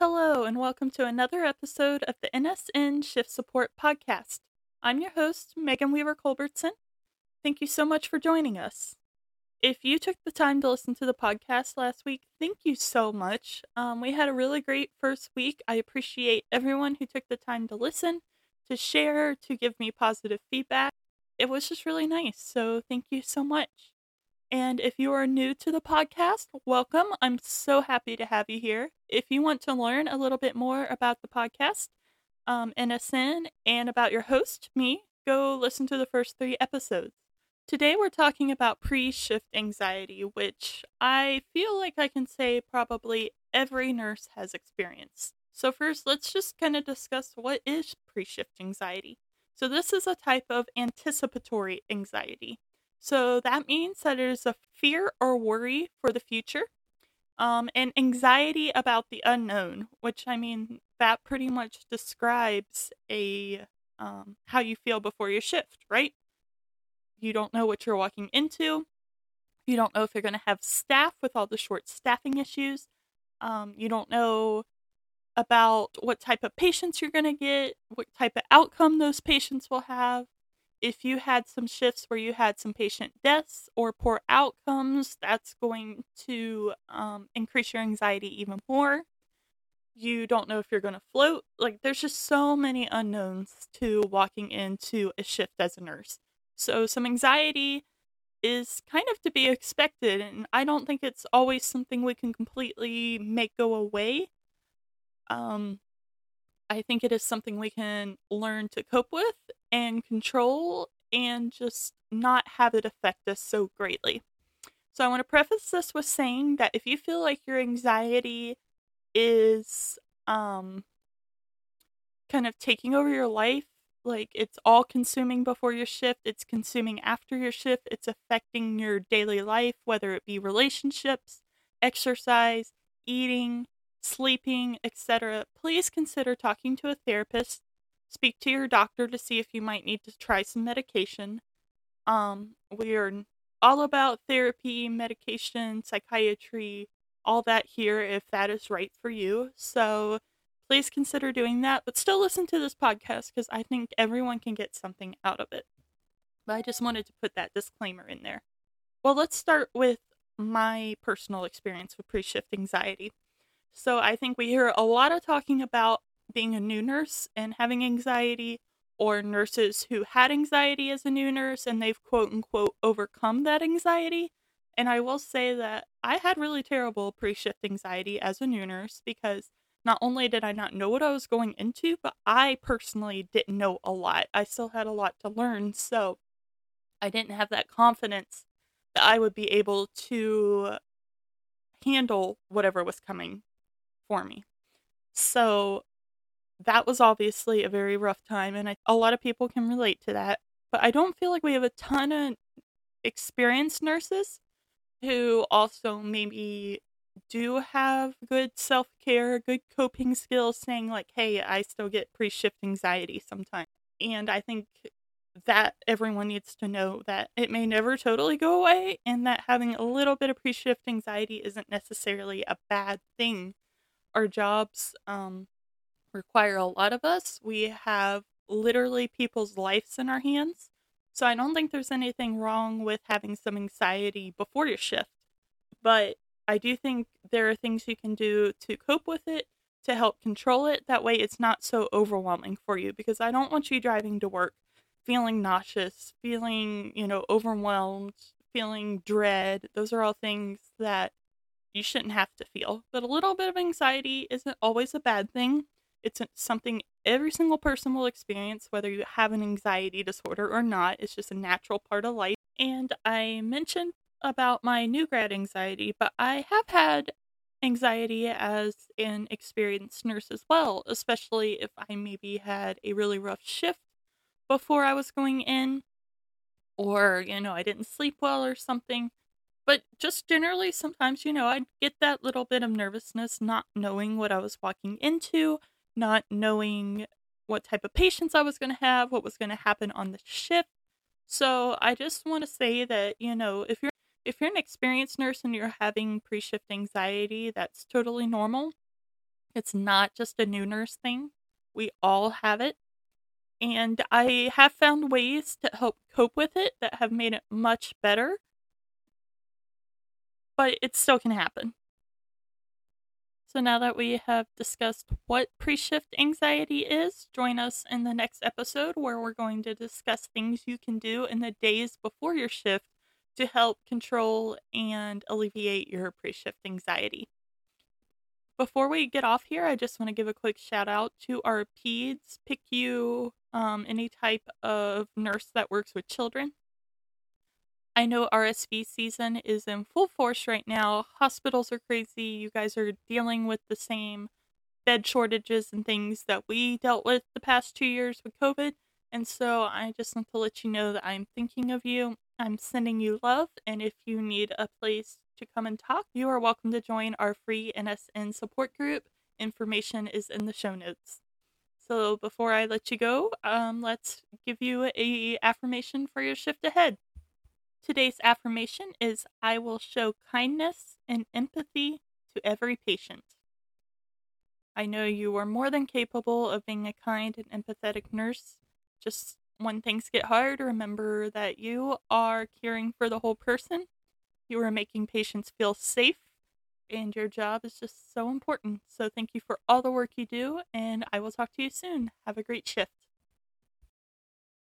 Hello, and welcome to another episode of the NSN Shift Support Podcast. I'm your host, Megan Weaver Culbertson. Thank you so much for joining us. If you took the time to listen to the podcast last week, thank you so much. Um, we had a really great first week. I appreciate everyone who took the time to listen, to share, to give me positive feedback. It was just really nice, so thank you so much. And if you are new to the podcast, welcome. I'm so happy to have you here. If you want to learn a little bit more about the podcast, um, NSN, and about your host, me, go listen to the first three episodes. Today we're talking about pre shift anxiety, which I feel like I can say probably every nurse has experienced. So, first, let's just kind of discuss what is pre shift anxiety. So, this is a type of anticipatory anxiety. So that means that it is a fear or worry for the future, um, and anxiety about the unknown, which I mean that pretty much describes a um, how you feel before your shift, right? You don't know what you're walking into. You don't know if you're going to have staff with all the short staffing issues. Um, you don't know about what type of patients you're going to get, what type of outcome those patients will have if you had some shifts where you had some patient deaths or poor outcomes, that's going to um, increase your anxiety even more. You don't know if you're going to float. Like, there's just so many unknowns to walking into a shift as a nurse. So, some anxiety is kind of to be expected, and I don't think it's always something we can completely make go away. Um, I think it is something we can learn to cope with and control and just not have it affect us so greatly. So, I want to preface this with saying that if you feel like your anxiety is um, kind of taking over your life, like it's all consuming before your shift, it's consuming after your shift, it's affecting your daily life, whether it be relationships, exercise, eating, sleeping, etc., please consider talking to a therapist. Speak to your doctor to see if you might need to try some medication. Um, we are all about therapy, medication, psychiatry, all that here if that is right for you. So please consider doing that, but still listen to this podcast because I think everyone can get something out of it. But I just wanted to put that disclaimer in there. Well, let's start with my personal experience with pre shift anxiety. So I think we hear a lot of talking about being a new nurse and having anxiety, or nurses who had anxiety as a new nurse and they've quote unquote overcome that anxiety. And I will say that I had really terrible pre shift anxiety as a new nurse because not only did I not know what I was going into, but I personally didn't know a lot. I still had a lot to learn. So I didn't have that confidence that I would be able to handle whatever was coming for me. So that was obviously a very rough time, and I, a lot of people can relate to that. But I don't feel like we have a ton of experienced nurses who also maybe do have good self care, good coping skills, saying, like, hey, I still get pre shift anxiety sometimes. And I think that everyone needs to know that it may never totally go away and that having a little bit of pre shift anxiety isn't necessarily a bad thing our jobs um, require a lot of us. We have literally people's lives in our hands. So I don't think there's anything wrong with having some anxiety before your shift. But I do think there are things you can do to cope with it, to help control it. That way it's not so overwhelming for you because I don't want you driving to work feeling nauseous, feeling, you know, overwhelmed, feeling dread. Those are all things that you shouldn't have to feel. But a little bit of anxiety isn't always a bad thing. It's something every single person will experience, whether you have an anxiety disorder or not. It's just a natural part of life. And I mentioned about my new grad anxiety, but I have had anxiety as an experienced nurse as well, especially if I maybe had a really rough shift before I was going in, or, you know, I didn't sleep well or something. But just generally, sometimes, you know, I'd get that little bit of nervousness not knowing what I was walking into, not knowing what type of patients I was going to have, what was going to happen on the shift. So I just want to say that, you know, if you're if you're an experienced nurse and you're having pre-shift anxiety, that's totally normal. It's not just a new nurse thing. We all have it. And I have found ways to help cope with it that have made it much better. But it still can happen. So now that we have discussed what pre shift anxiety is, join us in the next episode where we're going to discuss things you can do in the days before your shift to help control and alleviate your pre shift anxiety. Before we get off here, I just want to give a quick shout out to our PEDS, PICU, um, any type of nurse that works with children. I know RSV season is in full force right now. Hospitals are crazy. You guys are dealing with the same bed shortages and things that we dealt with the past two years with COVID. And so I just want to let you know that I'm thinking of you. I'm sending you love. And if you need a place to come and talk, you are welcome to join our free NSN support group. Information is in the show notes. So before I let you go, um, let's give you a affirmation for your shift ahead. Today's affirmation is I will show kindness and empathy to every patient. I know you are more than capable of being a kind and empathetic nurse. Just when things get hard, remember that you are caring for the whole person. You are making patients feel safe, and your job is just so important. So, thank you for all the work you do, and I will talk to you soon. Have a great shift.